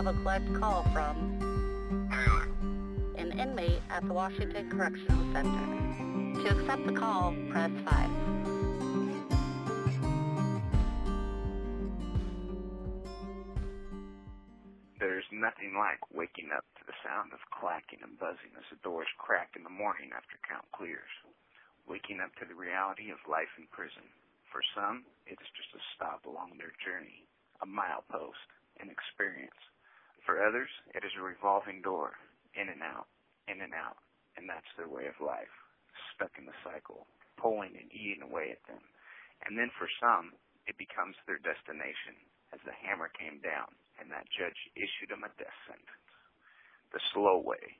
have a collect call from Taylor. an inmate at the Washington Correctional Center. To accept the call, press 5. There's nothing like waking up to the sound of clacking and buzzing as the doors crack in the morning after count clears. Waking up to the reality of life in prison. For some, it is just a stop along their journey, a milepost, an experience. For others, it is a revolving door, in and out, in and out, and that's their way of life, stuck in the cycle, pulling and eating away at them. And then for some, it becomes their destination, as the hammer came down and that judge issued them a death sentence. The slow way,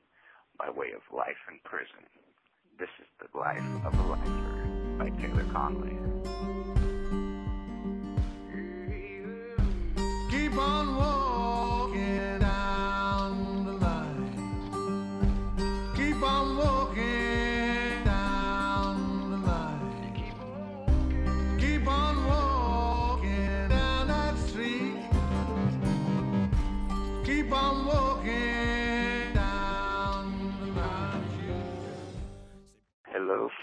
by way of life in prison. This is the life of a lifer by Taylor Conway.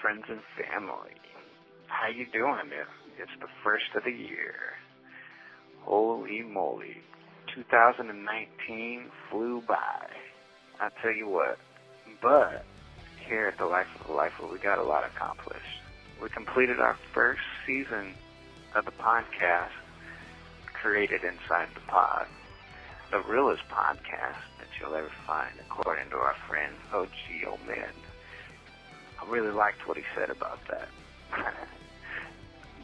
Friends and family. How you doing? It's the first of the year. Holy moly. 2019 flew by. I tell you what. But here at the Life of the Lifer, we got a lot accomplished. We completed our first season of the podcast created inside the pod. The realest podcast that you'll ever find, according to our friend OG Omid. I really liked what he said about that.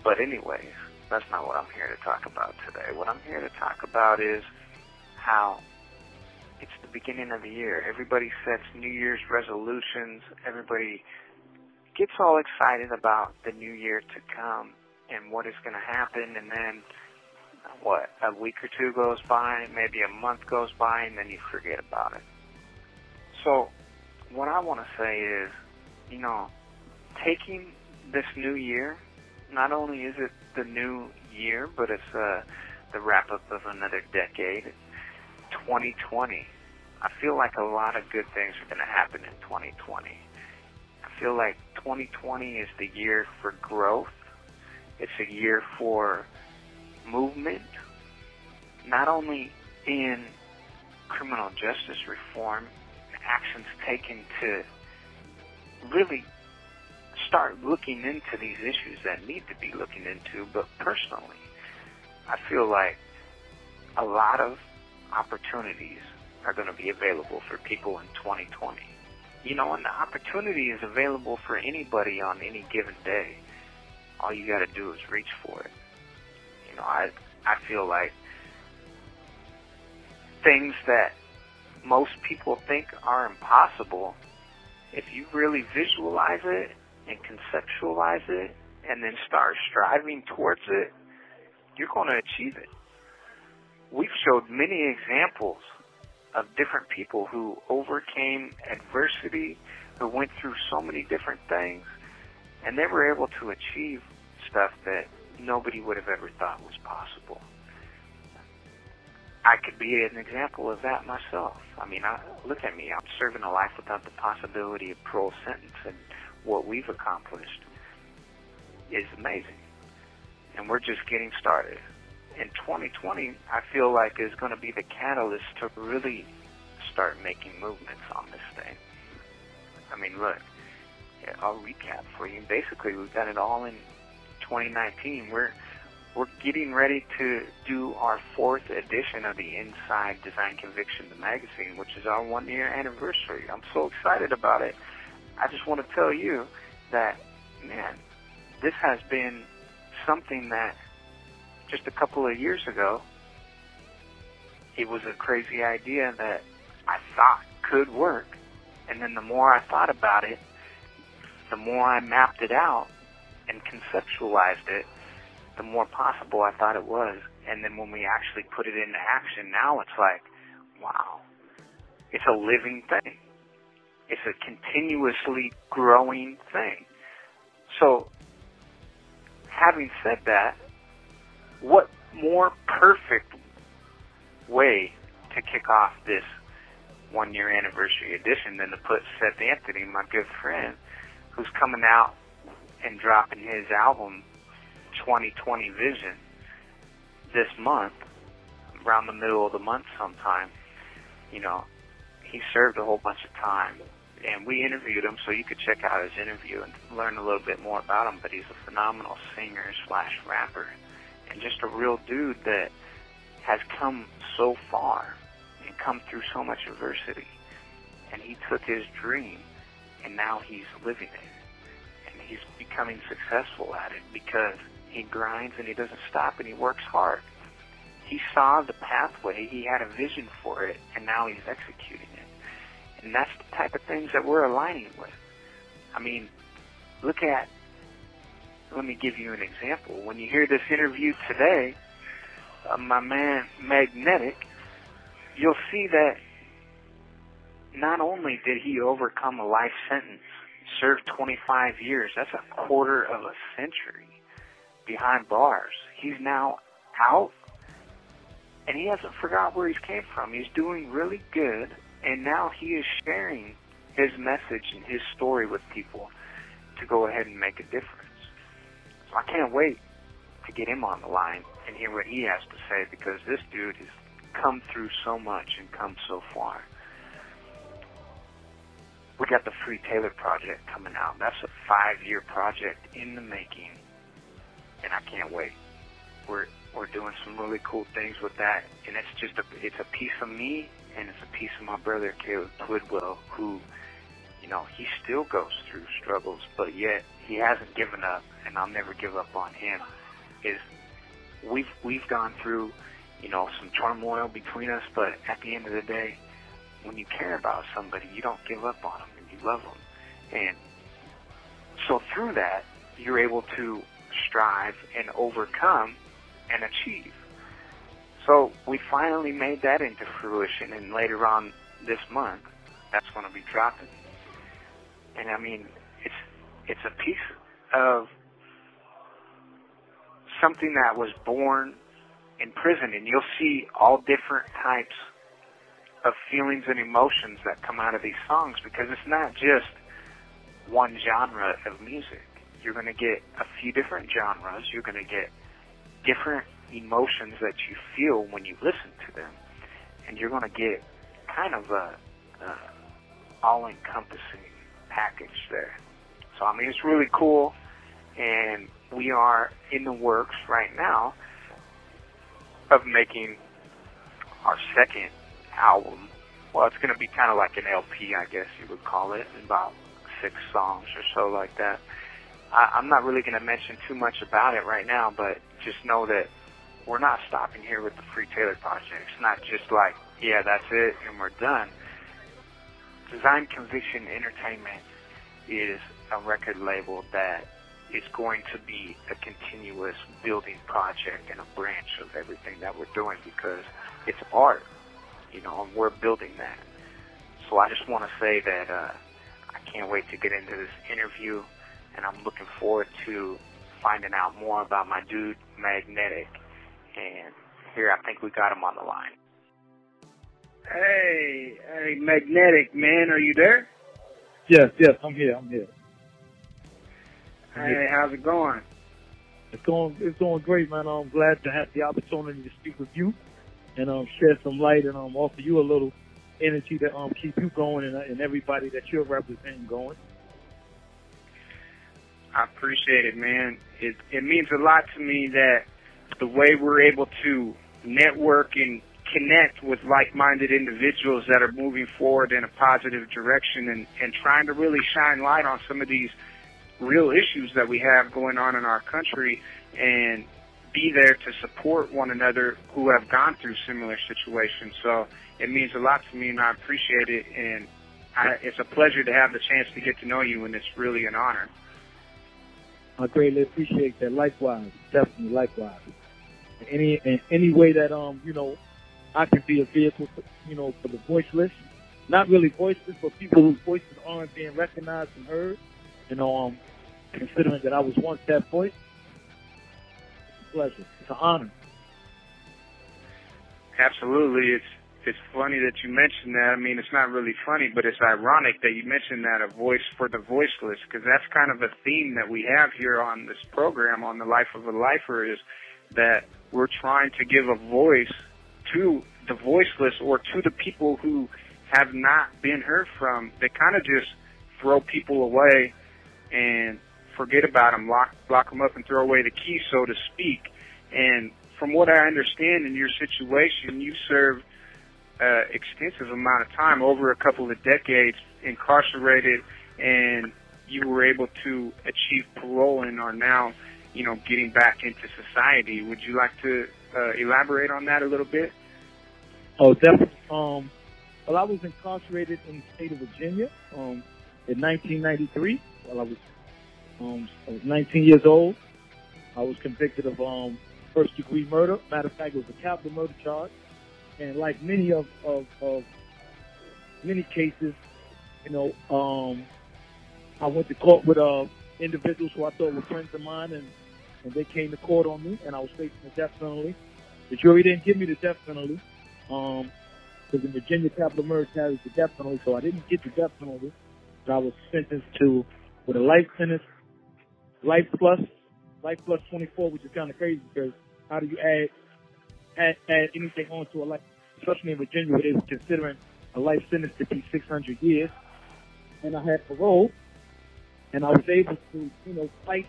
but anyways, that's not what I'm here to talk about today. What I'm here to talk about is how it's the beginning of the year. Everybody sets New Year's resolutions. Everybody gets all excited about the new year to come and what is going to happen. And then, what, a week or two goes by, maybe a month goes by, and then you forget about it. So, what I want to say is, you know, taking this new year, not only is it the new year, but it's uh, the wrap up of another decade, 2020. I feel like a lot of good things are going to happen in 2020. I feel like 2020 is the year for growth. It's a year for movement, not only in criminal justice reform, actions taken to really start looking into these issues that need to be looking into, but personally, I feel like a lot of opportunities are going to be available for people in 2020. You know, and the opportunity is available for anybody on any given day. All you got to do is reach for it. You know, I I feel like things that most people think are impossible, if you really visualize it and conceptualize it and then start striving towards it, you're going to achieve it. We've showed many examples of different people who overcame adversity, who went through so many different things, and they were able to achieve stuff that nobody would have ever thought was possible. I could be an example of that myself. I mean, I, look at me. I'm serving a life without the possibility of parole sentence, and what we've accomplished is amazing. And we're just getting started. In 2020, I feel like is going to be the catalyst to really start making movements on this thing. I mean, look, I'll recap for you. Basically, we've got it all in 2019. We're we're getting ready to do our fourth edition of the Inside Design Conviction, magazine, which is our one year anniversary. I'm so excited about it. I just want to tell you that, man, this has been something that just a couple of years ago, it was a crazy idea that I thought could work. And then the more I thought about it, the more I mapped it out and conceptualized it, the more possible I thought it was. And then when we actually put it into action, now it's like, wow, it's a living thing. It's a continuously growing thing. So, having said that, what more perfect way to kick off this one year anniversary edition than to put Seth Anthony, my good friend, who's coming out and dropping his album 2020 Vision this month, around the middle of the month sometime. You know, he served a whole bunch of time and we interviewed him so you could check out his interview and learn a little bit more about him. But he's a phenomenal singer slash rapper and just a real dude that has come so far and come through so much adversity. And he took his dream and now he's living it. And he's becoming successful at it because he grinds and he doesn't stop and he works hard. He saw the pathway, he had a vision for it, and now he's executing it. And that's the type of things that we're aligning with. I mean, look at, let me give you an example. When you hear this interview today, uh, my man Magnetic, you'll see that not only did he overcome a life sentence, serve 25 years, that's a quarter of a century behind bars. He's now out and he hasn't forgot where he came from. He's doing really good and now he is sharing his message and his story with people to go ahead and make a difference. So I can't wait to get him on the line and hear what he has to say because this dude has come through so much and come so far. We got the Free Taylor project coming out. That's a five-year project in the making, and I can't wait. We're we're doing some really cool things with that, and it's just a it's a piece of me and it's a piece of my brother Caleb Twidwell, who, you know, he still goes through struggles, but yet he hasn't given up, and I'll never give up on him. Is we've we've gone through, you know, some turmoil between us, but at the end of the day, when you care about somebody, you don't give up on them, and you love them, and so through that, you're able to strive and overcome and achieve. So we finally made that into fruition, and later on this month, that's going to be dropping. And I mean, it's it's a piece of something that was born in prison, and you'll see all different types of feelings and emotions that come out of these songs because it's not just one genre of music. You're going to get a few different genres. You're going to get different emotions that you feel when you listen to them, and you're going to get kind of a, a all-encompassing package there. So I mean, it's really cool, and we are in the works right now of making our second album. Well, it's going to be kind of like an LP, I guess you would call it, about six songs or so like that. I, I'm not really going to mention too much about it right now, but just know that we're not stopping here with the Free Taylor project. It's not just like, yeah, that's it and we're done. Design Conviction Entertainment is a record label that is going to be a continuous building project and a branch of everything that we're doing because it's art, you know, and we're building that. So I just want to say that uh, I can't wait to get into this interview, and I'm looking forward to finding out more about my dude Magnetic and here, I think we got him on the line. Hey, hey, Magnetic, man, are you there? Yes, yes, I'm here, I'm here. I'm hey, here. how's it going? It's going, it's going great, man. I'm glad to have the opportunity to speak with you and um, shed some light and um, offer you a little energy to um, keep you going and, uh, and everybody that you're representing going. I appreciate it, man. It it means a lot to me that the way we're able to network and connect with like-minded individuals that are moving forward in a positive direction and, and trying to really shine light on some of these real issues that we have going on in our country and be there to support one another who have gone through similar situations. So it means a lot to me and I appreciate it and I, it's a pleasure to have the chance to get to know you and it's really an honor. I greatly appreciate that. Likewise, definitely likewise any in any way that um you know I can be a vehicle, for, you know, for the voiceless, not really voiceless, but people whose voices aren't being recognized and heard. You know, um, considering that I was once that voice, it's a pleasure. It's an honor. Absolutely, it's it's funny that you mentioned that. I mean, it's not really funny, but it's ironic that you mentioned that a voice for the voiceless, because that's kind of a theme that we have here on this program on the Life of a Lifer is that we're trying to give a voice to the voiceless or to the people who have not been heard from. They kind of just throw people away and forget about them, lock lock them up, and throw away the key, so to speak. And from what I understand in your situation, you served uh, extensive amount of time, over a couple of decades, incarcerated, and you were able to achieve parole and are now, you know, getting back into society. Would you like to uh, elaborate on that a little bit? Oh, definitely. Um, well, I was incarcerated in the state of Virginia um, in 1993. While I was, um, I was 19 years old. I was convicted of um, first degree murder. Matter of fact, it was a capital murder charge. And like many of, of, of many cases, you know, um, I went to court with uh, individuals who I thought were friends of mine, and, and they came to court on me, and I was facing the death penalty. The jury didn't give me the death penalty, um, because in Virginia, capital murder carries the death penalty, so I didn't get the death penalty. But I was sentenced to with a life sentence, life plus, life plus 24, which is kind of crazy because how do you add add, add anything onto a life, especially in Virginia where they were considering a life sentence to be 600 years. And I had parole, and I was able to, you know, fight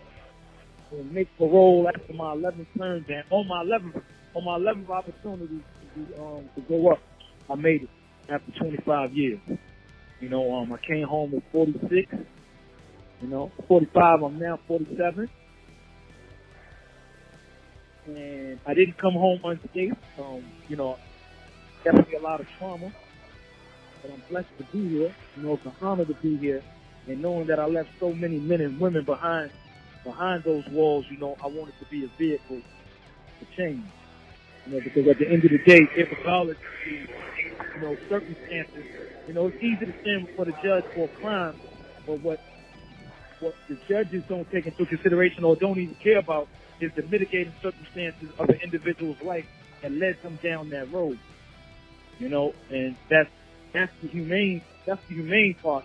and make parole after my 11th term. And on my 11th, on my 11th opportunity to, um, to go up, I made it after 25 years. You know, um, I came home at 46. You know, 45. I'm now 47 and I didn't come home unscathed. Um, you know, definitely a lot of trauma, but I'm blessed to be here. You know, it's an honor to be here, and knowing that I left so many men and women behind behind those walls. You know, I wanted to be a vehicle for change. You know, because at the end of the day, regardless of you know circumstances, you know, it's easy to stand before the judge for a crime, but what what the judges don't take into consideration or don't even care about is the mitigating circumstances of an individual's life that led them down that road. You know, and that's that's the humane that's the humane part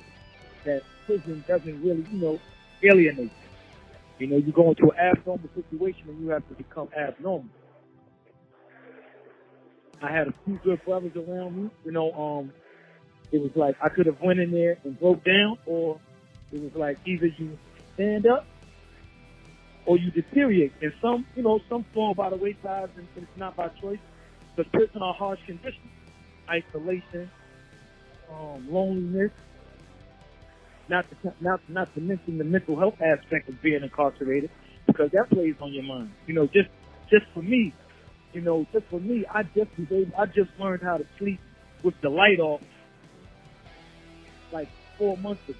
that prison doesn't really, you know, alienate. You know, you go into an abnormal situation and you have to become abnormal. I had a few good brothers around me. You know, um, it was like I could have went in there and broke down, or it was like either you stand up or you deteriorate. And some, you know, some fall by the wayside and it's not by choice. The prison are harsh conditions. Isolation, um, loneliness, not to, not, not to mention the mental health aspect of being incarcerated because that plays on your mind. You know, just, just for me, you know, just for me, I just was able, I just learned how to sleep with the light off like four months ago.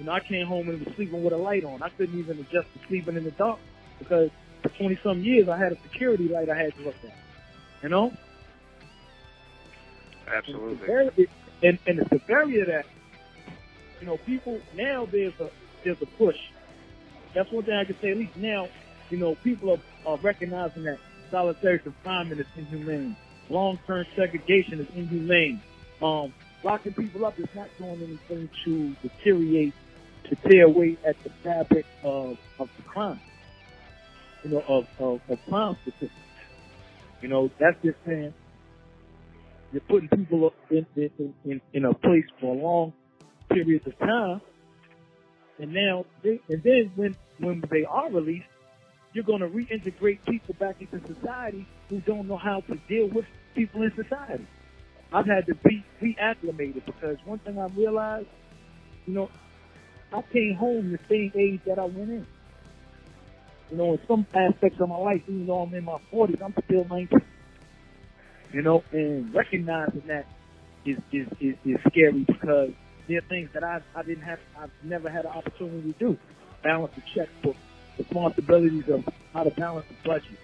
You know, I came home and was sleeping with a light on. I couldn't even adjust to sleeping in the dark because for 20 some years I had a security light I had to look at. You know? Absolutely. And the severity, and, and the severity of that, you know, people, now there's a, there's a push. That's one thing I can say, at least now, you know, people are, are recognizing that solitary confinement is inhumane. Long-term segregation is inhumane. Um, locking people up is not doing anything to deteriorate to tear away at the fabric of, of the crime, you know, of, of, of crime statistics. You know, that's just saying you're putting people in, in, in, in a place for long periods of time. And now, they, and then when, when they are released, you're going to reintegrate people back into society who don't know how to deal with people in society. I've had to be reacclimated because one thing I realized, you know, I came home the same age that I went in. You know, in some aspects of my life, even though I'm in my 40s, I'm still 19. You know, and recognizing that is, is, is, is scary because there are things that I, I didn't have, I've never had an opportunity to do. Balance the checkbook, responsibilities of how to balance the budget.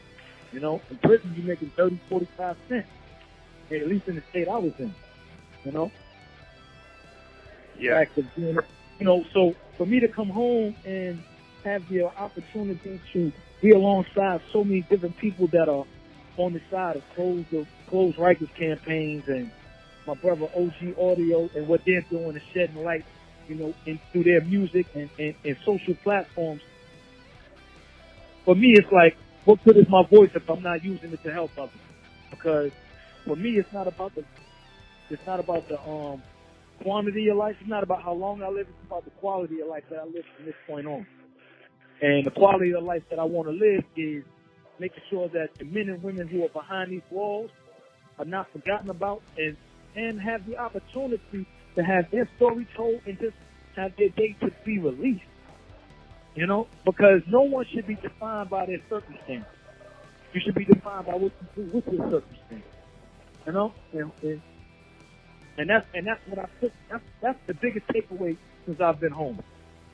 You know, in prison, you're making 30, 45 cents. At least in the state I was in. You know? Yeah. Fact of being you know, so for me to come home and have the opportunity to be alongside so many different people that are on the side of close the close Rikers campaigns and my brother OG Audio and what they're doing is shedding light, you know, in, through their music and, and, and social platforms. For me, it's like, what good is my voice if I'm not using it to help others? Because for me, it's not about the, it's not about the um quantity of life. It's not about how long I live. It's about the quality of life that I live from this point on. And the quality of life that I want to live is making sure that the men and women who are behind these walls are not forgotten about and and have the opportunity to have their story told and just have their day to be released. You know, because no one should be defined by their circumstance. You should be defined by what you do with your circumstance. You know, and, and, and that's and that's what I took. That's that's the biggest takeaway since I've been home.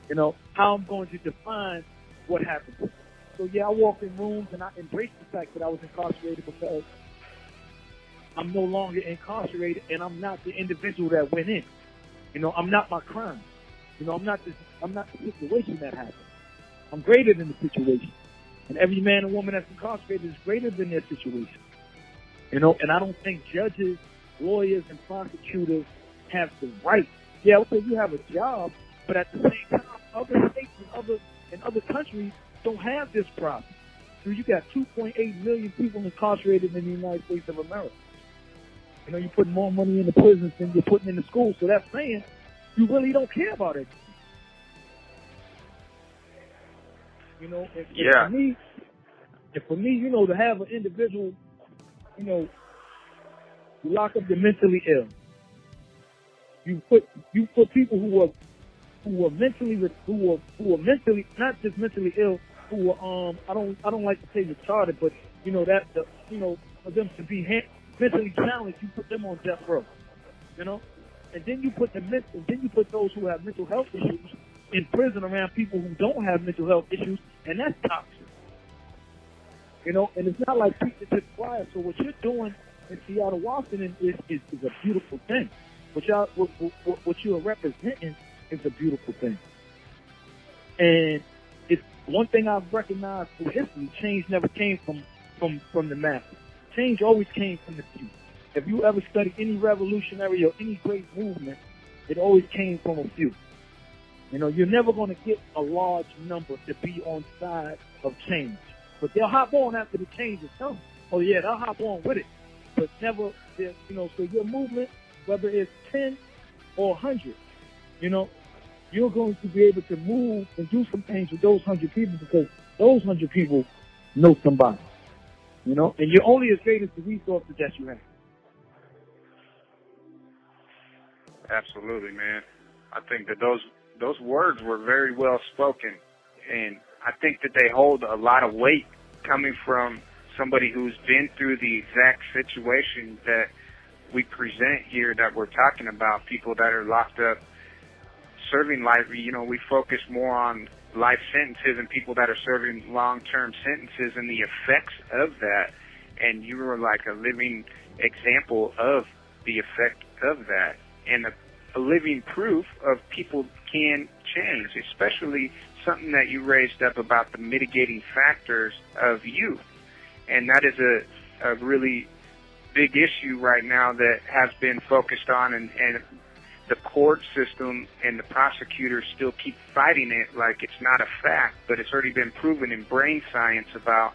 You know, how I'm going to define what happened. So yeah, I walk in rooms and I embrace the fact that I was incarcerated because I'm no longer incarcerated and I'm not the individual that went in. You know, I'm not my crime. You know, I'm not the, I'm not the situation that happened. I'm greater than the situation. And every man and woman that's incarcerated is greater than their situation. You know, and I don't think judges, lawyers, and prosecutors have the right. Yeah, okay, you have a job, but at the same time, other states and other and other countries don't have this problem. So you got 2.8 million people incarcerated in the United States of America. You know, you're putting more money in the prisons than you're putting in the schools. So that's saying you really don't care about it. You know, and Yeah. for me, and for me, you know, to have an individual, you know, you lock up the mentally ill. You put you put people who are who are mentally who are who are mentally not just mentally ill, who are um I don't I don't like to say retarded, but you know that the you know for them to be mentally challenged, you put them on death row. You know, and then you put the and then you put those who have mental health issues in prison around people who don't have mental health issues, and that's toxic. You know, and it's not like preaching to the choir. So what you're doing in Seattle, Washington is, is, is a beautiful thing. What y'all, what, what, what you are representing is a beautiful thing. And it's one thing I've recognized through history, change never came from, from, from the masses. Change always came from the few. If you ever study any revolutionary or any great movement, it always came from a few. You know, you're never going to get a large number to be on side of change. But they'll hop on after the change is done. Oh yeah, they'll hop on with it. But never, you know, so your movement, whether it's 10 or 100, you know, you're going to be able to move and do some things with those 100 people because those 100 people know somebody. You know, and you're only as great as the resources that you have. Absolutely, man. I think that those those words were very well spoken, and I think that they hold a lot of weight coming from somebody who's been through the exact situation that we present here that we're talking about. People that are locked up, serving life. You know, we focus more on life sentences and people that are serving long-term sentences and the effects of that. And you were like a living example of the effect of that and a, a living proof of people can change, especially something that you raised up about the mitigating factors of youth. And that is a, a really big issue right now that has been focused on and, and the court system and the prosecutors still keep fighting it like it's not a fact, but it's already been proven in brain science about,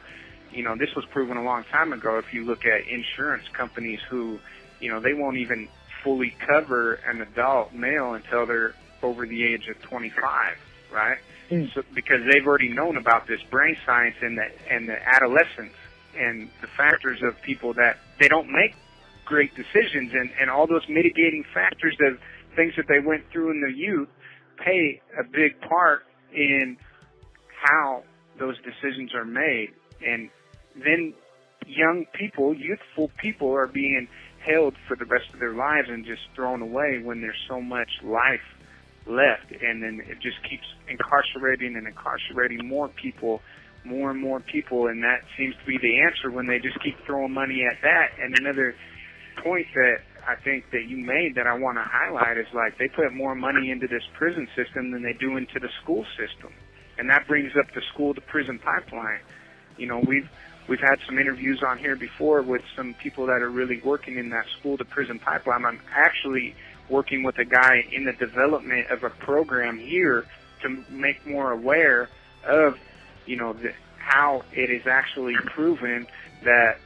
you know, this was proven a long time ago if you look at insurance companies who, you know, they won't even fully cover an adult male until they're over the age of 25, right? Mm. So, because they've already known about this brain science and the, and the adolescence and the factors of people that they don't make great decisions and, and all those mitigating factors of things that they went through in their youth play a big part in how those decisions are made. And then young people, youthful people are being held for the rest of their lives and just thrown away when there's so much life left. And then it just keeps incarcerating and incarcerating more people, more and more people. And that seems to be the answer when they just keep throwing money at that. And another point that I think that you made that I want to highlight is like they put more money into this prison system than they do into the school system. And that brings up the school to prison pipeline. You know, we've we've had some interviews on here before with some people that are really working in that school to prison pipeline. I'm actually working with a guy in the development of a program here to make more aware of, you know, the, how it is actually proven that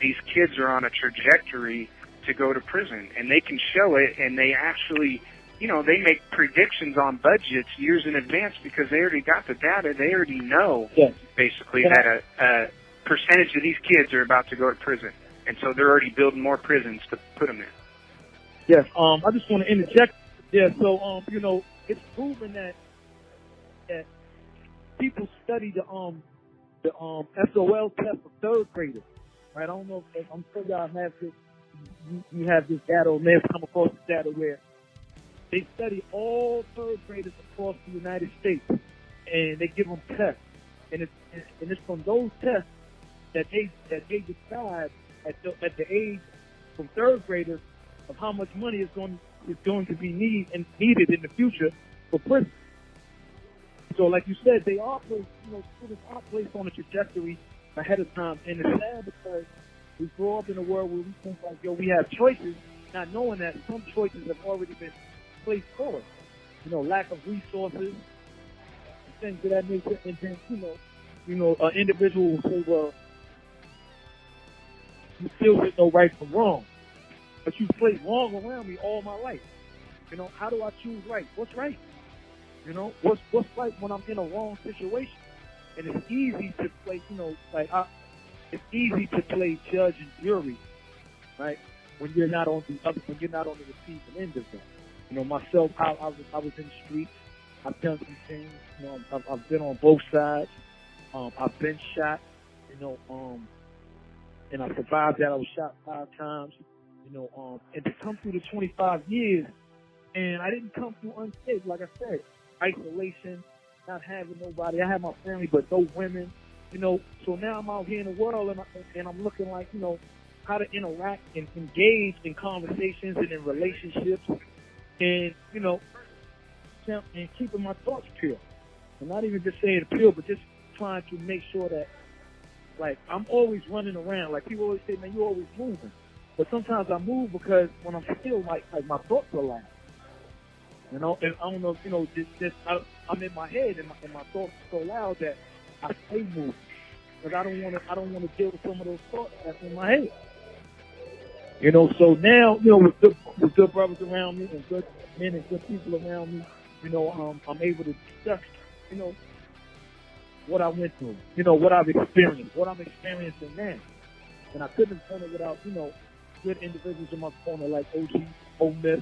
these kids are on a trajectory to go to prison and they can show it and they actually you know they make predictions on budgets years in advance because they already got the data they already know Yes. basically Yeah. that a, a percentage of these kids are about to go to prison and so they're already building more prisons to put them in Yes. Um, I just want to interject. Yeah. So, um, you know, it's proven that that people study the um the um SOL test for third graders. Right. I don't know. If, I'm sure y'all have this. You, you have this data or may have come across this data where they study all third graders across the United States, and they give them tests, and it's and it's from those tests that they that they decide at the at the age from third graders of how much money is going is going to be need and needed in the future for prison. So, like you said, they placed, you know, students are placed on a trajectory ahead of time, and it's sad because we grow up in a world where we think like, yo, we have choices, not knowing that some choices have already been placed for us. You know, lack of resources, things of that nature, and then you know, you know, an individual will say, well, you still didn't know right from wrong but you played wrong around me all my life. You know, how do I choose right? What's right? You know, what's what's right when I'm in a wrong situation? And it's easy to play, you know, like I, it's easy to play judge and jury, right? When you're not on the other, when you're not on the receiving end of that. You know, myself, I, I was I was in the streets. I've done some things. You know, I've, I've been on both sides. Um, I've been shot. You know, um, and I survived that. I was shot five times you know, um, and to come through the 25 years, and I didn't come through unscathed, like I said, isolation, not having nobody. I had my family, but no women, you know. So now I'm out here in the world, and, I, and I'm looking like, you know, how to interact and engage in conversations and in relationships, and you know, and keeping my thoughts pure, and not even just saying pure, but just trying to make sure that, like, I'm always running around. Like people always say, man, you're always moving. But sometimes I move because when I'm still like like my thoughts are loud. You know, and I don't know you know just just I, I'm in my head and my, and my thoughts are so loud that I stay moving because I don't want to I don't want to deal with some of those thoughts that's in my head. You know, so now you know with good with good brothers around me and good men and good people around me, you know, um, I'm able to discuss, you know, what I went through, you know, what I've experienced, what I'm experiencing now, and I couldn't have done it without you know good individuals in my corner like OG, Ole Miss,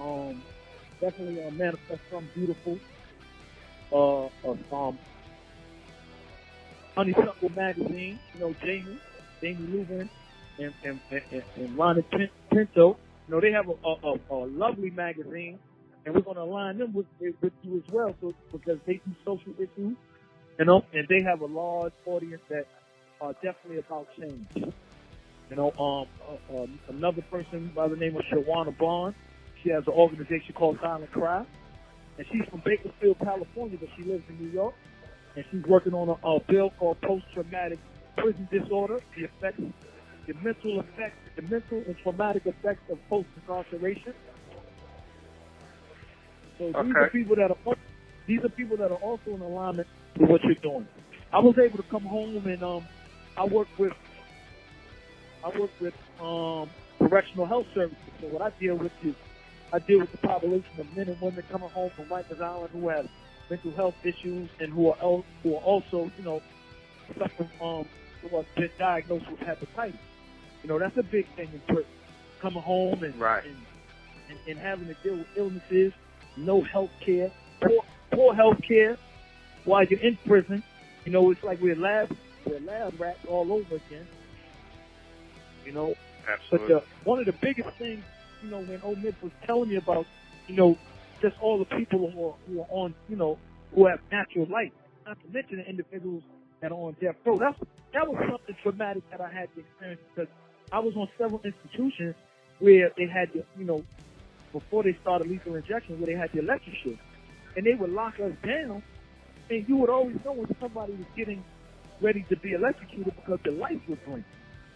um, definitely uh, manifest something beautiful. Uh, uh, um, Honeysuckle magazine, you know, Jamie, Jamie Lubin, and and and, and Ronnie Pinto. You know, they have a, a, a, a lovely magazine, and we're going to align them with with you as well, so because they do social issues, you know, and they have a large audience that are definitely about change. You know, um, uh, uh, another person by the name of Shawana Bond. She has an organization called Silent Cry, and she's from Bakersfield, California, but she lives in New York, and she's working on a, a bill called post-traumatic prison disorder, the effects, the mental effects, the mental and traumatic effects of post-incarceration. So these are people that are these are people that are also in alignment with what you're doing. I was able to come home and um, I work with I work with um, correctional health services. So what I deal with is I deal with the population of men and women coming home from Rikers Island who have mental health issues and who are el- who are also you know suffering um who have been diagnosed with hepatitis. You know that's a big thing in prison. Coming home and Right. and, and, and having to deal with illnesses, no health care, poor poor health care while you're in prison. You know it's like we're lab we're lab rats all over again. You know, but the, one of the biggest things, you know, when Ole Miss was telling me about, you know, just all the people who are, who are on, you know, who have natural life, not to mention the individuals that are on death row. That's, that was something traumatic that I had to experience because I was on several institutions where they had to, you know, before they started lethal injection, where they had the electric electroshock. And they would lock us down, and you would always know when somebody was getting ready to be electrocuted because the lights were blinking.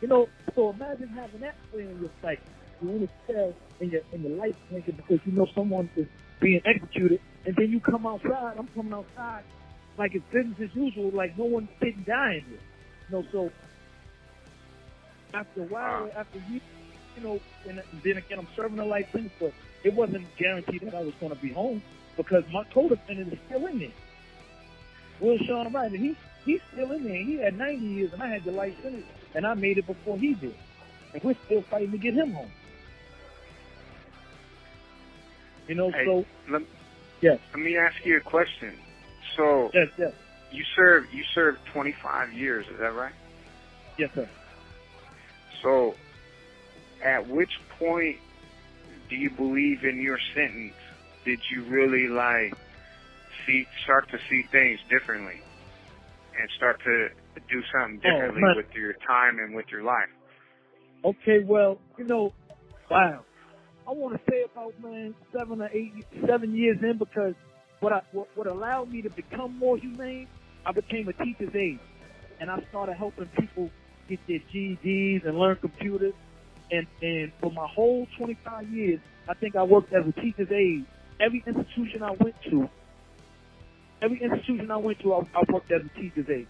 You know, so imagine having that playing in your sight. You're in a cell and your and the lights blinking because you know someone is being executed, and then you come outside. I'm coming outside like it's business as usual, like no one didn't die in here. You know, so after a while, after you, you know, and then again, I'm serving a life sentence, but it wasn't guaranteed that I was going to be home because my co-defendant is still in there. Will Sean and he he's still in there. He had 90 years, and I had the life sentence, and I made it before he did, and we're still fighting to get him home. You know, Hey, so let, yes, let me ask you a question. So yes, yes, you served you served 25 years, is that right? yes, sir. So, at which point do you believe in your sentence? Did you really like see start to see things differently and start to do something Oh, differently man. with your time and with your life? Okay, well, you know, wow. I want to say about man seven or eight, seven years in because what I what, what allowed me to become more humane, I became a teacher's aide, and I started helping people get their GEDs and learn computers. And and for my whole 25 years, I think I worked as a teacher's aide. Every institution I went to, every institution I went to, I, I worked as a teacher's aide.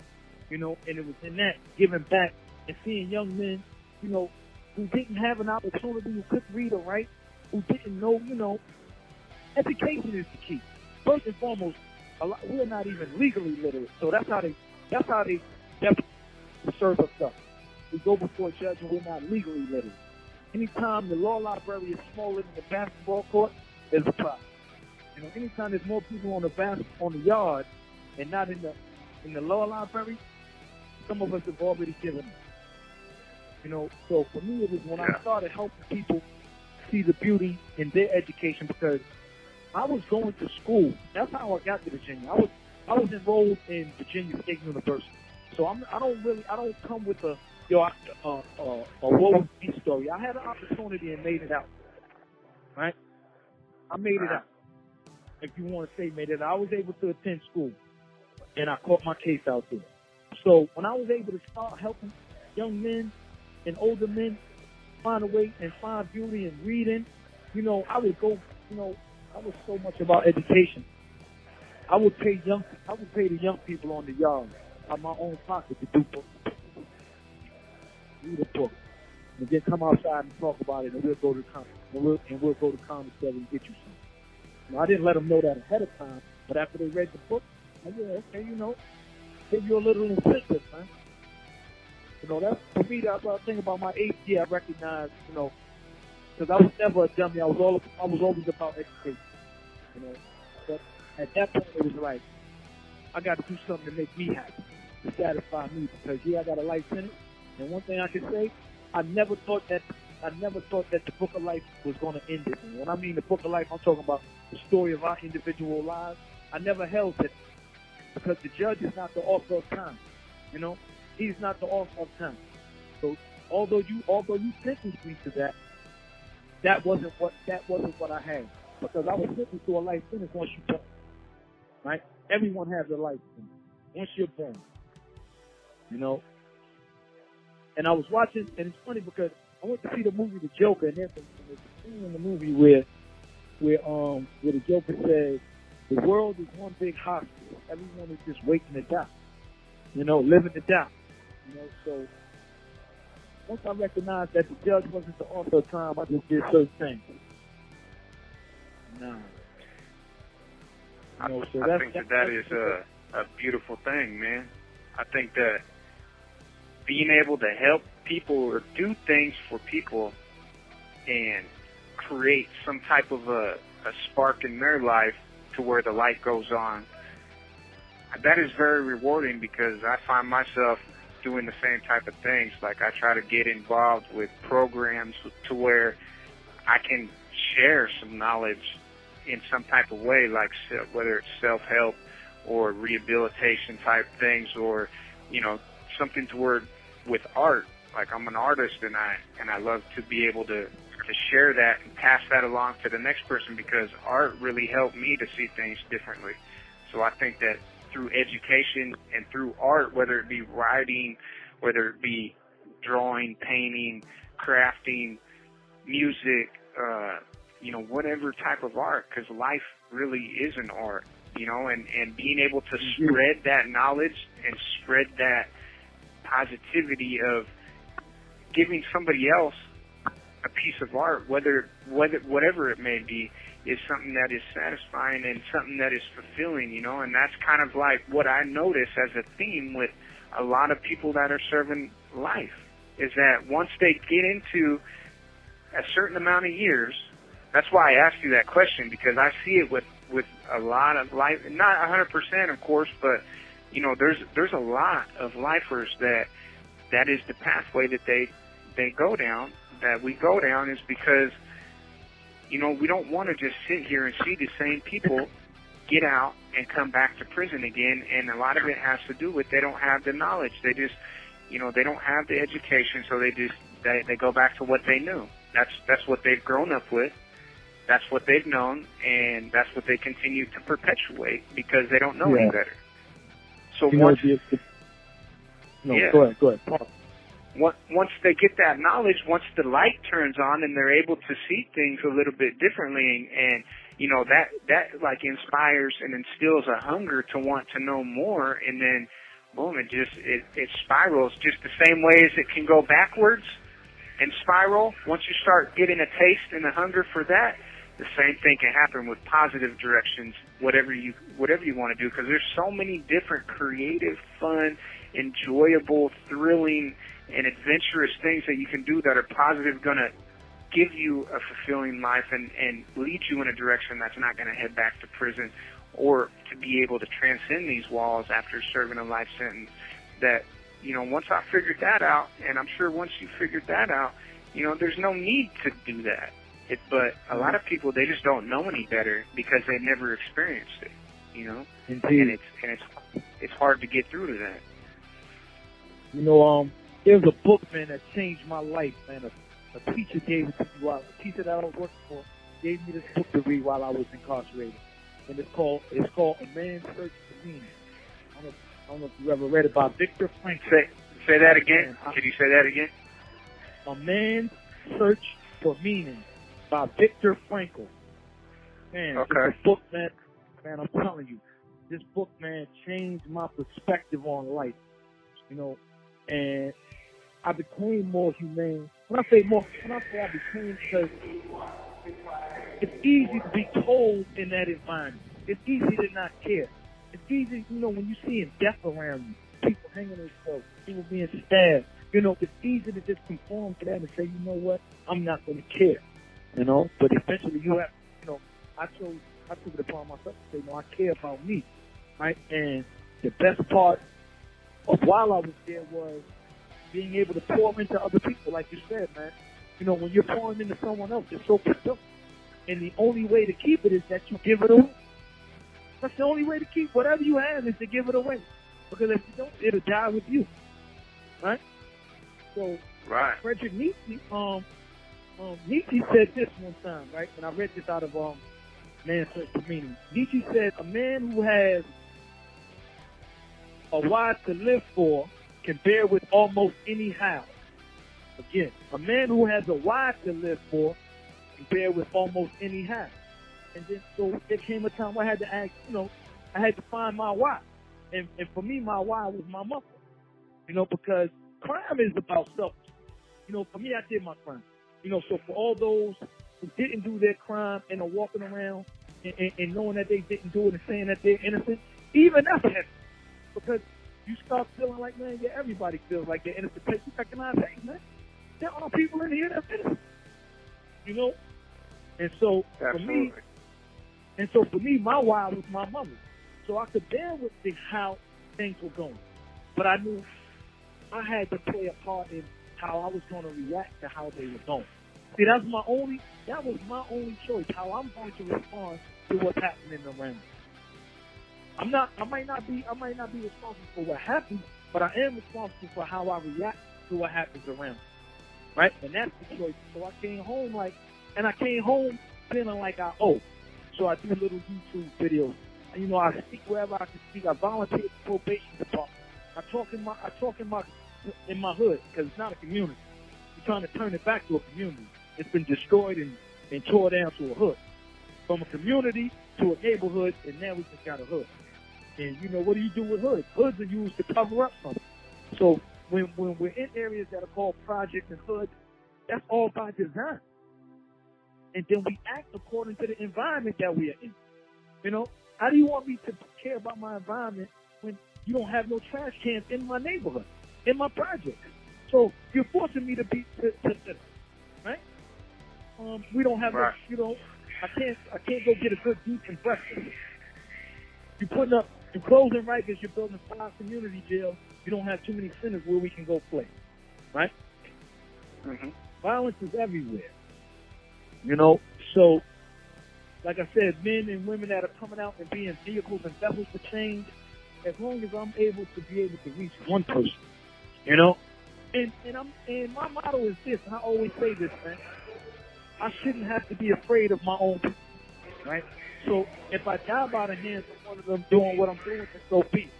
You know, and it was in that giving back and seeing young men, you know, who didn't have an opportunity, who couldn't read or write, who didn't know, you know, education is the key. First and foremost, a lot, we're not even legally literate, so that's how they, that's how they definitely serve us up. We go before a judge and we're not legally literate. Anytime the law library is smaller than the basketball court, there's a problem. You know, anytime there's more people on the bas- on the yard and not in the in the law library, some of us have already given up. You know, so for me, it was when Yeah. I started helping people see the beauty in their education because I was going to school. That's how I got to Virginia. I was I was enrolled in Virginia State University. So I'm I don't really I don't come with a yo I- uh, uh, a woe me story. I had an opportunity and made it out. Right? I made it out. If you want to say made it. I was able to attend school, and I caught my case out there. So when I was able to start helping young men and older men find a way and find beauty in reading, you know, I would go, you know, I was so much about education. I would pay young, I would pay the young people on the yard out of my own pocket to do books, read a book, and then come outside and talk about it, and we'll go to the and we'll and we'll go to commissary and get you some. Now, I didn't let them know that ahead of time, but after they read the book, I said, okay, you know, give you a little incentive, man. You know, that's for me. That's what I think about my eighth year. I recognize, you know, because I was never a dummy. I was all I was always about education. You know, but at that point it was like I got to do something to make me happy, to satisfy me. Because yeah, I got a life sentence, and one thing I can say, I never thought that I never thought that the book of life was going to end it. And when I mean the book of life, I'm talking about the story of our individual lives. I never held that because the judge is not the author of time. You know, he's not the author of time. So although you although you sentenced me to that, that wasn't what that wasn't what I had because I was sentenced to a life sentence once you born. Right? Everyone has a life sentence once you're born. You know. And I was watching, and it's funny because I went to see the movie The Joker, and there's a, there's a scene in the movie where where um where the Joker says the world is one big hospital. Everyone is just waiting to die. You know, living to die. You know, so once I recognized that the judge wasn't the author of time, I just did certain things. Nah. I, You know, so I that's- think that that is a, a beautiful thing, man. I think that being able to help people or do things for people and create some type of a, a spark in their life to where the light goes on, that is very rewarding because I find myself doing the same type of things. Like I try to get involved with programs to where I can share some knowledge in some type of way, like whether it's self-help or rehabilitation type things, or you know something toward with art. Like I'm an artist, and I and I love to be able to to share that and pass that along to the next person because art really helped me to see things differently. So I think that through education and through art, whether it be writing, whether it be drawing, painting, crafting, music, uh, you know, whatever type of art, because life really is an art, you know, and, and being able to Mhm. spread that knowledge and spread that positivity of giving somebody else a piece of art, whether, whether, whatever it may be, is something that is satisfying and something that is fulfilling, you know, and that's kind of like what I notice as a theme with a lot of people that are serving life is that once they get into a certain amount of years, that's why I asked you that question because I see it with with a lot of life, not a 100% of course, but you know, there's there's a lot of lifers that that is the pathway that they they go down, that we go down is because you know, we don't want to just sit here and see the same people get out and come back to prison again and a lot of it has to do with they don't have the knowledge. They just you know, they don't have the education so they just they, they go back to what they knew. That's that's what they've grown up with. That's what they've known and that's what they continue to perpetuate because they don't know any better. So You know, the, the, no, Yeah. go ahead, go ahead. Once they get that knowledge, once the light turns on and they're able to see things a little bit differently and, and you know, that, that like inspires and instills a hunger to want to know more and then boom, it just, it, it spirals just the same way as it can go backwards and spiral. Once you start getting a taste and a hunger for that, the same thing can happen with positive directions, whatever you, whatever you want to do, because there's so many different creative, fun, enjoyable, thrilling, and adventurous things that you can do that are positive going to give you a fulfilling life and, and lead you in a direction that's not going to head back to prison or to be able to transcend these walls after serving a life sentence that you know once I figured that out and I'm sure once you figured that out you know there's no need to do that. It, but a lot of people they just don't know any better because they never experienced it you know? And it's and it's it's hard to get through to that. You know, um, there was a book, man, that changed my life, man. A, a teacher gave it to me while a teacher that I was working for gave me this book to read while I was incarcerated, and it's called it's called A Man's Search for Meaning. I don't know, I don't know if you ever read it by Viktor Frankl. say say that again Can you say that again A Man's Search for Meaning by Viktor Frankl. Man, Okay. it's a book, man. Man, I'm telling you, this book, man, changed my perspective on life. You know, and I became more humane. When I say more, when I say I became, because it's easy to be told in that environment. It's easy to not care. It's easy, you know, when you see death around you, people hanging themselves, people being stabbed. You know, it's easy to just conform to that and say, you know what, I'm not going to care. You know, but eventually you have, you know, I chose, I took it upon myself to say, no, I care about me, right? And the best part of while I was there was being able to pour into other people, like you said, man. You know, when you're pouring into someone else, it's so fulfilling. And the only way to keep it is that you give it away. That's the only way to keep whatever you have is to give it away. Because if you don't, it'll die with you. Right? So right Frederick Nietzsche, um, um, Nietzsche said this one time, right? And I read this out of um, Man's Search for Meaning. Nietzsche said, "A man who has a why to live for can bear with almost any how." Again, a man who has a wife to live for can bear with almost any how. And then, so there came a time where I had to ask, you know, I had to find my why. And, and for me, my why was my mother. You know, because crime is about self you know, for me, I did my crime. You know, so for all those who didn't do their crime and are walking around and, and, and knowing that they didn't do it and saying that they're innocent, even that's heavy. Because you start feeling like, man, yeah, everybody feels like they're innocent. Because you recognize, hey, man, there are people in here that's innocent. You know? And so for me, and so for me, my why was my mother. So I could bear with the, how things were going. But I knew I had to play a part in how I was going to react to how they were going. See, that's my only, that was my only choice, how I'm going to respond to what's happening around me. I'm not, I might not be, I might not be responsible for what happens, but I am responsible for how I react to what happens around me. Right? And that's the choice. So I came home like, and I came home feeling like I owe. So I do little YouTube videos you know, I speak wherever I can speak. I volunteer at the probation department. I talk in my, I talk in my, in my hood because it's not a community. We're trying to turn it back to a community. It's been destroyed and, and tore down to a hood. From a community to a neighborhood, and now we just got a hood. And you know, what do you do with hoods? Hoods are used to cover up something. So when when we're in areas that are called projects and hoods, that's all by design. And then we act according to the environment that we are in. You know, how do you want me to care about my environment when you don't have no trash cans in my neighborhood, in my project? So you're forcing me to be to, to, to right? Um, we don't have, Right. no, you know, I can't I can't go get a good decent breakfast. You're putting up, you're closing right because you're building five community jails. You don't have too many centers where we can go play, right? hmm Violence is everywhere. You know, so like I said, men and women that are coming out and being vehicles and vessels for change, as long as I'm able to be able to reach one person, you know, and and I'm and my motto is this, and I always say this, man. I shouldn't have to be afraid of my own people, right? So if I die by the hands of one of them doing what I'm doing, then so be. it.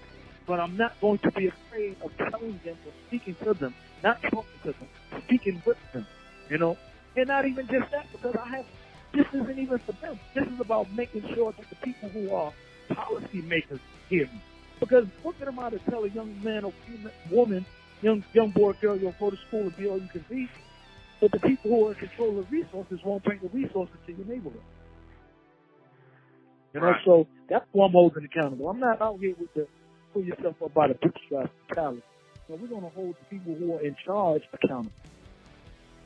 But I'm not going to be afraid of telling them or speaking to them, not talking to them, speaking with them, you know. And not even just that, because I have. This isn't even for them. This is about making sure that the people who are policy makers hear me. Because what good am I to tell a young man or woman, young young boy, or girl, you'll go to school and be all you can be, but the people who are in control of resources won't bring the resources to your neighborhood. You know, Right. so that's who I'm holding accountable. I'm not out here with the pull yourself up by the bootstraps mentality. No, we're going to hold the people who are in charge accountable.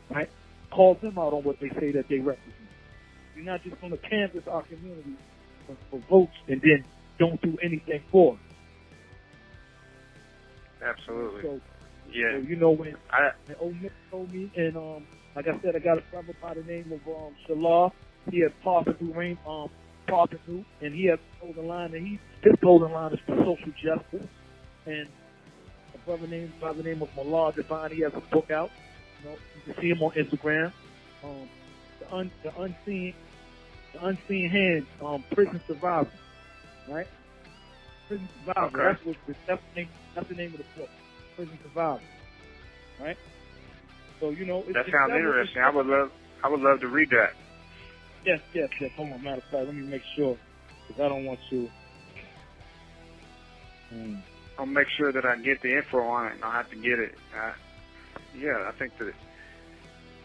Right? Call them out on what they say that they represent. You're not just going to canvass our community for, for votes and then don't do anything for it. Absolutely. So, Yeah. so you know when I old Nick told me, and um, like I said, I got a brother by the name of um Shalar. He had Parpadu Rain, um, Parpadu, and he has clothing line, and he his clothing line is for social justice. And a brother named by the name of Mallah Divine, he has a book out. You know, you can see him on Instagram. Um, the, un, the unseen, the unseen hand, um, prison survivor, right? Prison survivor. Okay. That's what that's the name. That's the name of the book. Prison survivor, right? So you know, it's, that sounds interesting. I would love I would love to read that. Yes, yes, yes. Hold on, matter of fact, let me make sure because I don't want to. Hmm. I'll make sure that I get the info on it, and I'll have to get it. Uh, yeah, I think that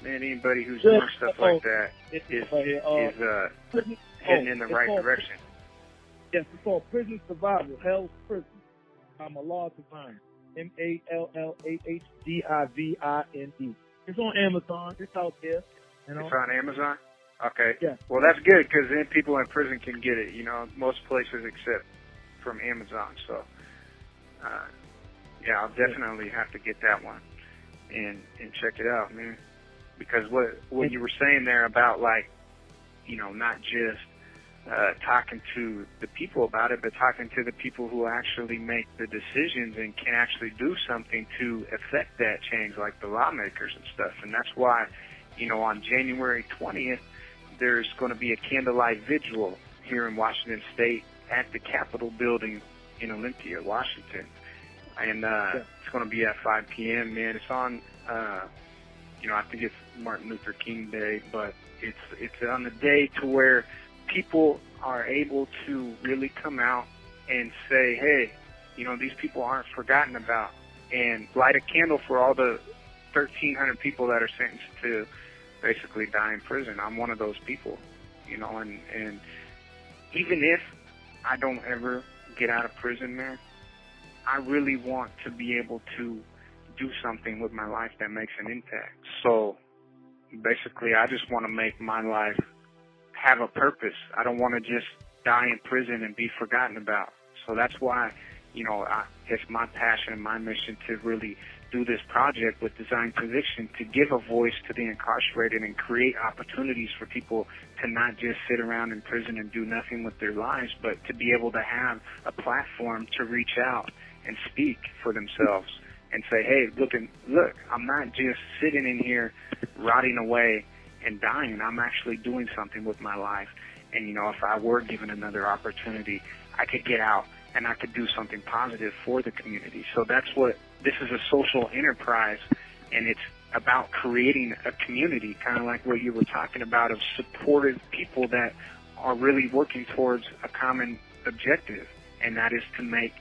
man, anybody who's doing stuff like that It's is. Uh, is uh, heading oh, in the right direction. Yes, it's called Prison Survival, Hell's Prison. I'm a law divine. M A L L A H D I V I N E. It's on Amazon. It's out there. You know. It's on Amazon. Okay. Yeah. Well, that's good because then people in prison can get it. You know, most places except from Amazon. So, uh, yeah, I'll definitely have to get that one and and check it out, man. Because what what you were saying there about like, you know, not just uh, talking to the people about it, but talking to the people who actually make the decisions and can actually do something to affect that change, like the lawmakers and stuff. And that's why, you know, on January 20th, there's going to be a candlelight vigil here in Washington State at the Capitol building in Olympia, Washington. And uh, Yeah. it's going to be at 5 p.m., man. It's on, uh, you know, I think it's Martin Luther King Day, but it's it's on the day to where people are able to really come out and say, hey, you know, these people aren't forgotten about, and light a candle for all the 1,300 people that are sentenced to basically die in prison. I'm one of those people, you know, and and even if I don't ever get out of prison, man, I really want to be able to do something with my life that makes an impact. So basically, I just want to make my life have a purpose. I don't want to just die in prison and be forgotten about. So that's why, you know, I, it's my passion and my mission to really do this project with Design Conviction to give a voice to the incarcerated and create opportunities for people to not just sit around in prison and do nothing with their lives, but to be able to have a platform to reach out and speak for themselves and say, hey, look, and look, I'm not just sitting in here rotting away and dying. I'm actually doing something with my life. And you know, if I were given another opportunity, I could get out and I could do something positive for the community. So that's what this is a social enterprise and it's about creating a community, kind of like what you were talking about of supportive people that are really working towards a common objective, and that is to make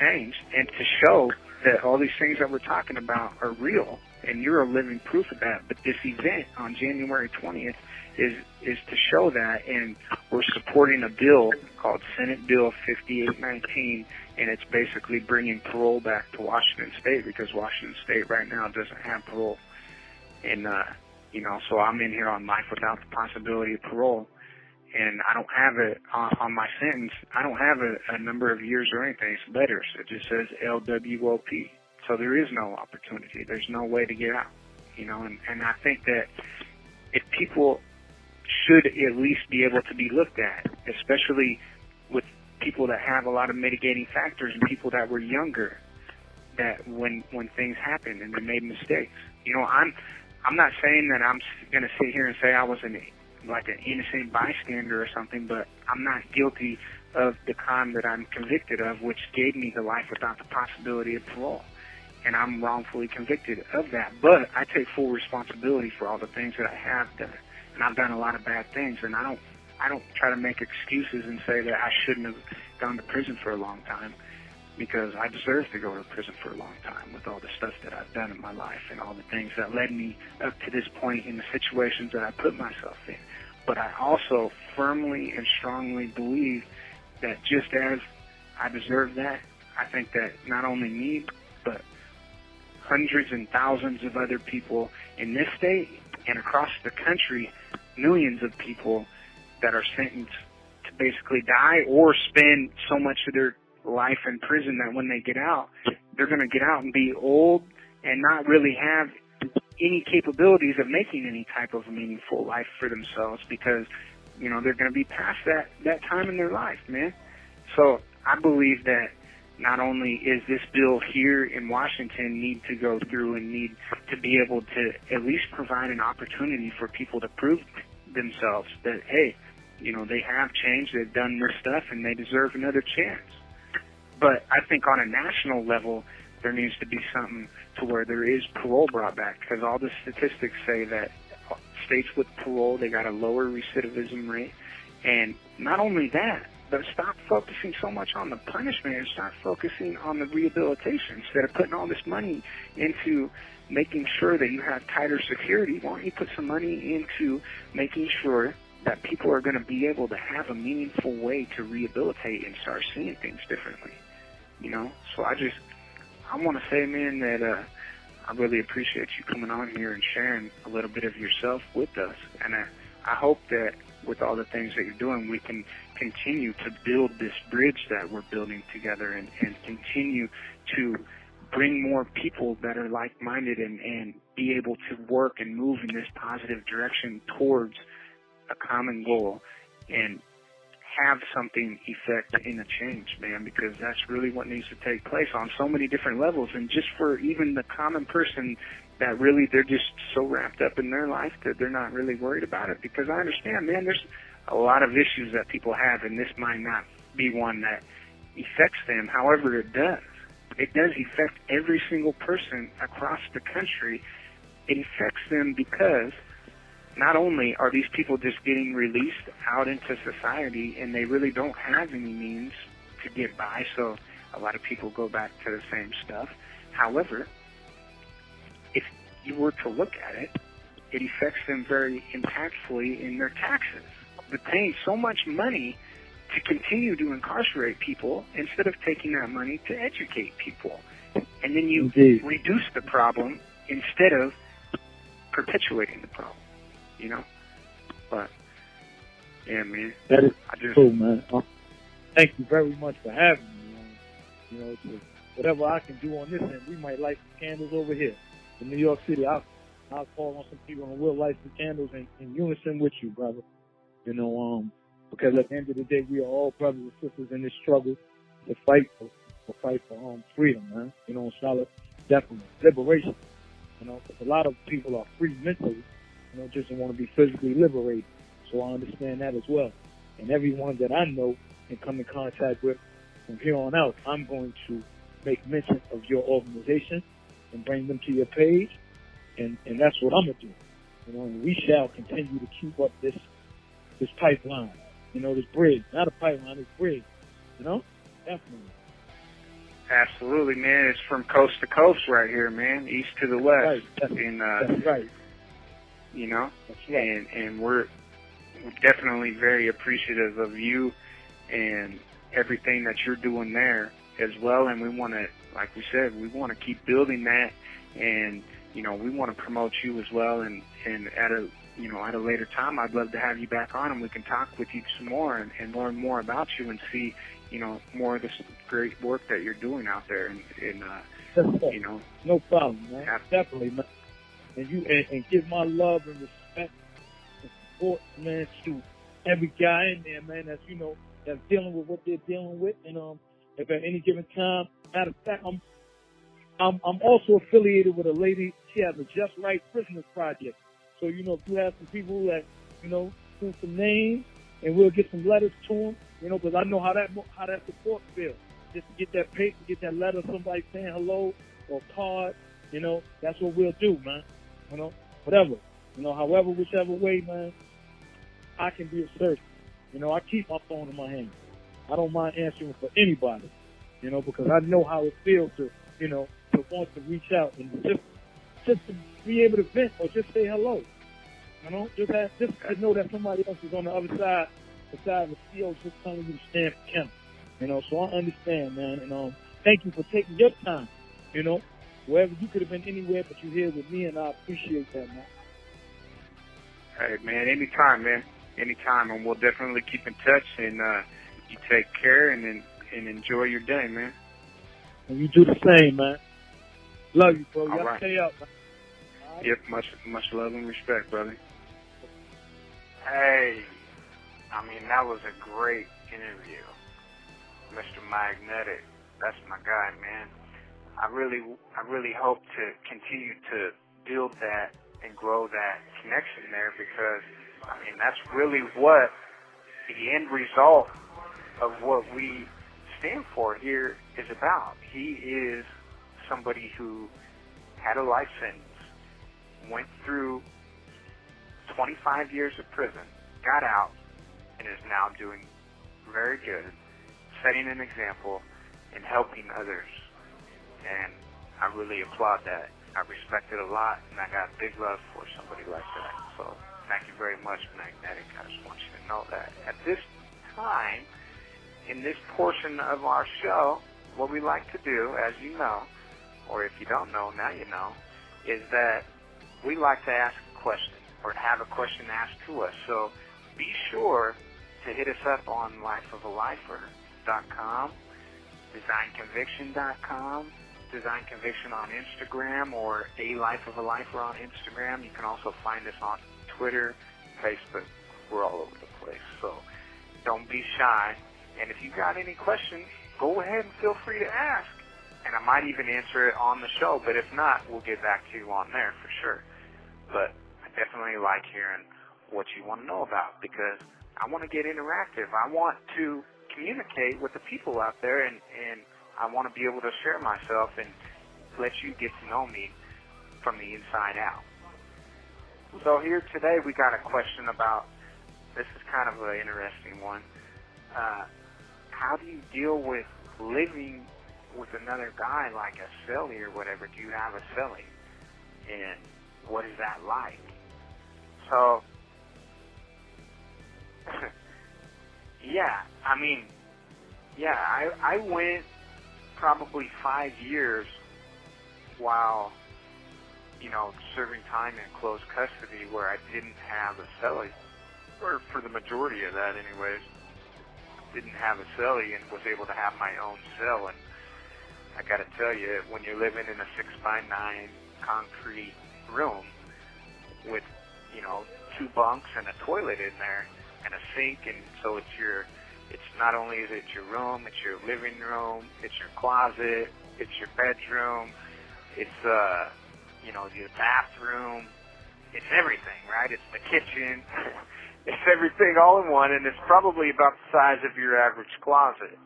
change and to show that all these things that we're talking about are real, and you're a living proof of that. But this event on January 20th is is to show that, and we're supporting a bill called Senate Bill 5819, and it's basically bringing parole back to Washington State because Washington State right now doesn't have parole, and uh, you know, so I'm in here on life without the possibility of parole, and I don't have it on, on my sentence. I don't have a, a number of years or anything. It's letters. It just says LWOP. So there is no opportunity. There's no way to get out. You know, and, and I think that if people should at least be able to be looked at, especially people that have a lot of mitigating factors and people that were younger that when when things happened and they made mistakes. You know, I'm I'm not saying that I'm going to sit here and say I was an like an innocent bystander or something, but I'm not guilty of the crime that I'm convicted of, which gave me the life without the possibility of parole. And I'm wrongfully convicted of that. But I take full responsibility for all the things that I have done. And I've done a lot of bad things and I don't I don't try to make excuses and say that I shouldn't have gone to prison for a long time because I deserve to go to prison for a long time with all the stuff that I've done in my life and all the things that led me up to this point in the situations that I put myself in. But I also firmly and strongly believe that just as I deserve that, I think that not only me, but hundreds and thousands of other people in this state and across the country, millions of people that are sentenced to basically die or spend so much of their life in prison that when they get out, they're going to get out and be old and not really have any capabilities of making any type of meaningful life for themselves because, you know, they're going to be past that, that time in their life, man. So I believe that not only is this bill here in Washington need to go through and need to be able to at least provide an opportunity for people to prove themselves that, hey, you know, they have changed, they've done their stuff, and they deserve another chance. But I think on a national level, there needs to be something to where there is parole brought back because all the statistics say that states with parole they got a lower recidivism rate, and not only that, but stop focusing so much on the punishment and start focusing on the rehabilitation instead of putting all this money into making sure that you have tighter security. Why don't you put some money into making sure that people are going to be able to have a meaningful way to rehabilitate and start seeing things differently? You know, so I just I want to say, man, that uh, I really appreciate you coming on here and sharing a little bit of yourself with us, and I, I hope that with all the things that you're doing, we can continue to build this bridge that we're building together, and, and continue to bring more people that are like-minded and, and be able to work and move in this positive direction towards a common goal. And have something effect in a change, man, because that's really what needs to take place on so many different levels. And just for even the common person that really they're just so wrapped up in their life that they're not really worried about it. Because I understand, man, there's a lot of issues that people have, and this might not be one that affects them. However, it does. It does affect every single person across the country. It affects them because not only are these people just getting released out into society and they really don't have any means to get by, so a lot of people go back to the same stuff. However, if you were to look at it, it affects them very impactfully in their taxes. They're paying so much money to continue to incarcerate people instead of taking that money to educate people. And then you Indeed. reduce the problem instead of perpetuating the problem you know. But yeah, man, That is I just cool, man. Uh, thank you very much for having me. Man. You know, to, whatever I can do on this end, we might light some candles over here in New York City. I'll, I'll call on some people and we'll light some candles in, in unison with you, brother. You know, um, because at the end of the day, we are all brothers and sisters in this struggle to fight for, for fight for um freedom, man. You know, solid, definitely liberation. You know, 'cause a lot of people are free mentally, you know, just want to be physically liberated. So I understand that as well. And everyone that I know and come in contact with from here on out, I'm going to make mention of your organization and bring them to your page, and and that's what I'm gonna do. You know, and we shall continue to keep up this this pipeline. You know, this bridge, not a pipeline, this bridge. You know, definitely. Absolutely, man. It's from coast to coast right here, man. East to the west. Right. Uh that's right. You know, right. and and we're definitely very appreciative of you and everything that you're doing there as well. And we want to, like we said, we want to keep building that, and you know, we want to promote you as well. And and at a you know at a later time, I'd love to have you back on, and we can talk with you some more and, and learn more about you and see you know more of this great work that you're doing out there. And, and uh, you know, No problem, man. Definitely. And you and, and give my love and respect and support, man, to every guy in there, man, that's you know that's dealing with what they're dealing with. And um, if at any given time, matter of fact, I'm I'm I'm also affiliated with a lady. She has a Just Right Prisoners Project. So you know, if you have some people that you know send some names, and we'll get some letters to them. You know, because I know how that how that support feels. Just to get that paper, get that letter, somebody saying hello or card. You know, that's what we'll do, man. You know, whatever. You know, however, whichever way, man, I can be of service. You know, I keep my phone in my hand. I don't mind answering for anybody. You know, because I know how it feels to, you know, to want to reach out and just, just to be able to vent or just say hello. You know, just have, just know that somebody else is on the other side, beside the field, just telling you to stand for. You know, so I understand, man. And um, thank you for taking your time. You know, wherever you could have been anywhere, but you're here with me, and I appreciate that, man. Hey man, anytime, man, anytime, and we'll definitely keep in touch. And uh, you take care and and, and enjoy your day, man. And you do the same, man. Love you, bro. All Y'all right. stay up, man. Right? Yep, much much love and respect, brother. Hey, I mean that was a great interview, Mr. Magnetic. That's my guy, man. I really, I really hope to continue to build that and grow that connection there because, I mean, that's really what the end result of what we stand for here is about. He is somebody who had a life sentence, went through 25 years of prison, got out, and is now doing very good, setting an example and helping others. And I really applaud that. I respect it a lot, and I got big love for somebody like that. So thank you very much, Magnetic. I just want you to know that. At this time, in this portion of our show, what we like to do, as you know, or if you don't know, now you know, is that we like to ask a question or have a question asked to us. So be sure to hit us up on lifeofalifer.com, designconviction.com, Design Conviction on Instagram, or A Life of a Lifer on Instagram. You can also find us on Twitter, Facebook. We're all over the place. So don't be shy. And if you got any questions, go ahead and feel free to ask. And I might even answer it on the show, but if not, we'll get back to you on there for sure. But I definitely like hearing what you want to know about because I want to get interactive. I want to communicate with the people out there and, and I want to be able to share myself and let you get to know me from the inside out. So here today we got a question about, this is kind of an interesting one. Uh, how do you deal with living with another guy like a cellie or whatever? Do you have a cellie? And what is that like? So, yeah, I mean, yeah, I, I went probably five years while, you know, serving time in close custody where I didn't have a cellie, or for the majority of that anyways, didn't have a cellie and was able to have my own cell. And I gotta tell you, when you're living in a six by nine concrete room with, you know, two bunks and a toilet in there and a sink, and so it's your, it's not only is it your room, it's your living room, it's your closet, it's your bedroom, it's uh, you know, your bathroom, it's everything, right? It's the kitchen. it's everything all in one, and it's probably about the size of your average closet.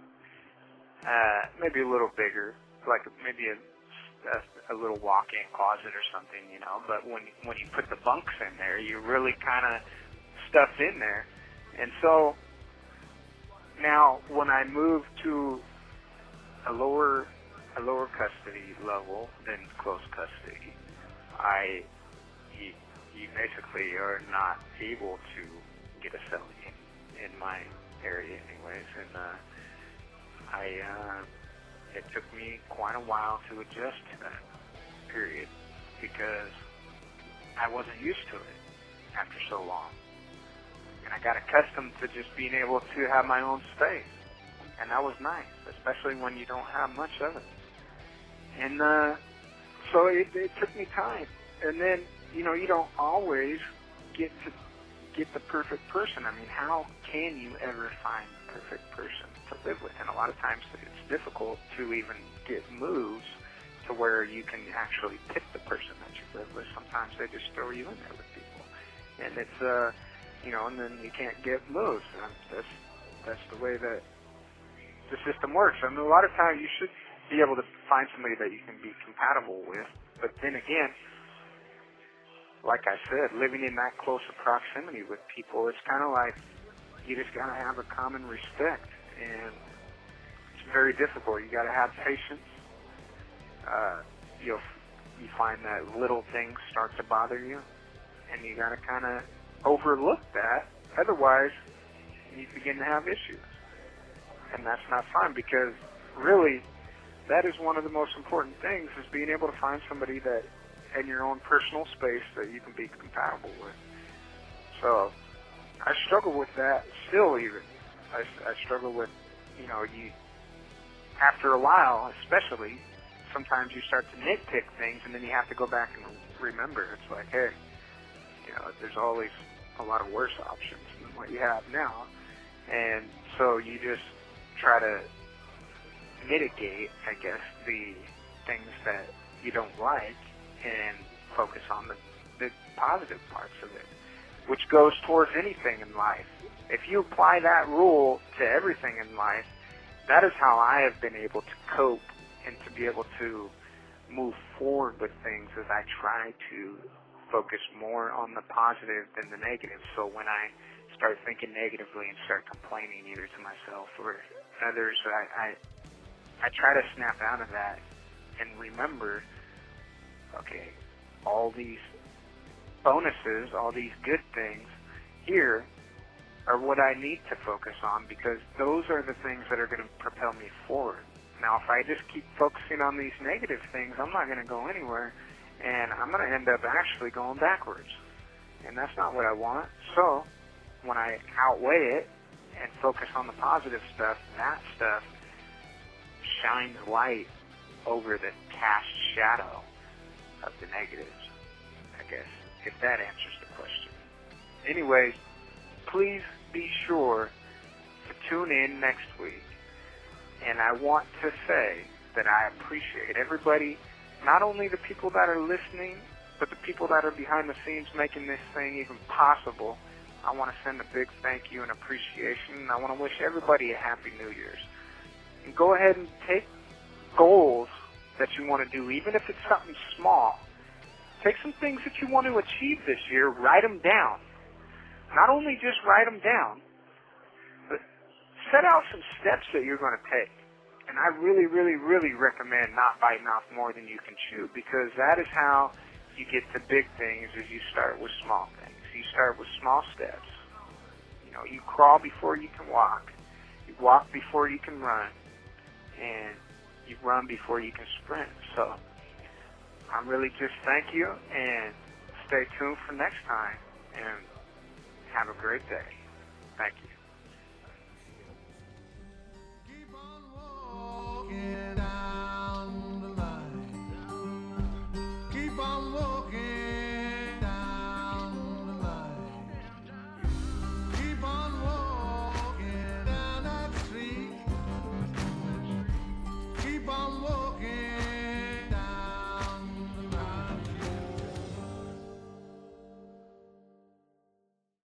Uh, maybe a little bigger, like maybe a, a, a little walk-in closet or something, you know. But when when you put the bunks in there, you're really kind of stuffed in there. And so now, when I move to a lower a lower custody level than close custody, I you, you basically are not able to get a cell in, in my area, anyways. And uh, I uh, it took me quite a while to adjust to that period because I wasn't used to it after so long. And I got accustomed to just being able to have my own space. And that was nice, especially when you don't have much of it. And uh, so it, it took me time. And then, you know, you don't always get to get the perfect person. I mean, how can you ever find the perfect person to live with? And a lot of times it's difficult to even get moves to where you can actually pick the person that you live with. Sometimes they just throw you in there with people. And it's, uh, you know, and then you can't get moves. And that's that's the way that the system works. I mean, a lot of times you should be able to find somebody that you can be compatible with, but then again, like I said, living in that close of proximity with people, it's kind of like you just gotta have a common respect, and it's very difficult. You gotta have patience. Uh, you'll you find that little things start to bother you, and you gotta kind of overlook that. Otherwise, you begin to have issues. And that's not fun because really, that is one of the most important things is being able to find somebody that in your own personal space that you can be compatible with. So I struggle with that still even. I, I struggle with, you know, you, after a while, especially, sometimes you start to nitpick things and then you have to go back and remember. It's like, hey, you know, there's always a lot of worse options than what you have now. And so you just try to mitigate, I guess, the things that you don't like and focus on the, the positive parts of it, which goes towards anything in life. If you apply that rule to everything in life, that is how I have been able to cope and to be able to move forward with things as I try to focus more on the positive than the negative. So when I start thinking negatively and start complaining either to myself or others, I, I I try to snap out of that and remember, okay, all these bonuses, all these good things here are what I need to focus on because those are the things that are going to propel me forward. Now, if I just keep focusing on these negative things, I'm not going to go anywhere and I'm going to end up actually going backwards. And that's not what I want. So, when I outweigh it and focus on the positive stuff, that stuff shines light over the cast shadow of the negatives, I guess, if that answers the question. Anyways, please be sure to tune in next week. And I want to say that I appreciate everybody not only the people that are listening, but the people that are behind the scenes making this thing even possible. I want to send a big thank you and appreciation. I want to wish everybody a happy New Year's. And go ahead and take goals that you want to do, even if it's something small. Take some things that you want to achieve this year, write them down. Not only just write them down, but set out some steps that you're going to take. And I really, really, really recommend not biting off more than you can chew because that is how you get to big things is you start with small things. You start with small steps. You know, you crawl before you can walk. You walk before you can run. And you run before you can sprint. So I'm really just thank you and stay tuned for next time and have a great day. Thank you. Yeah.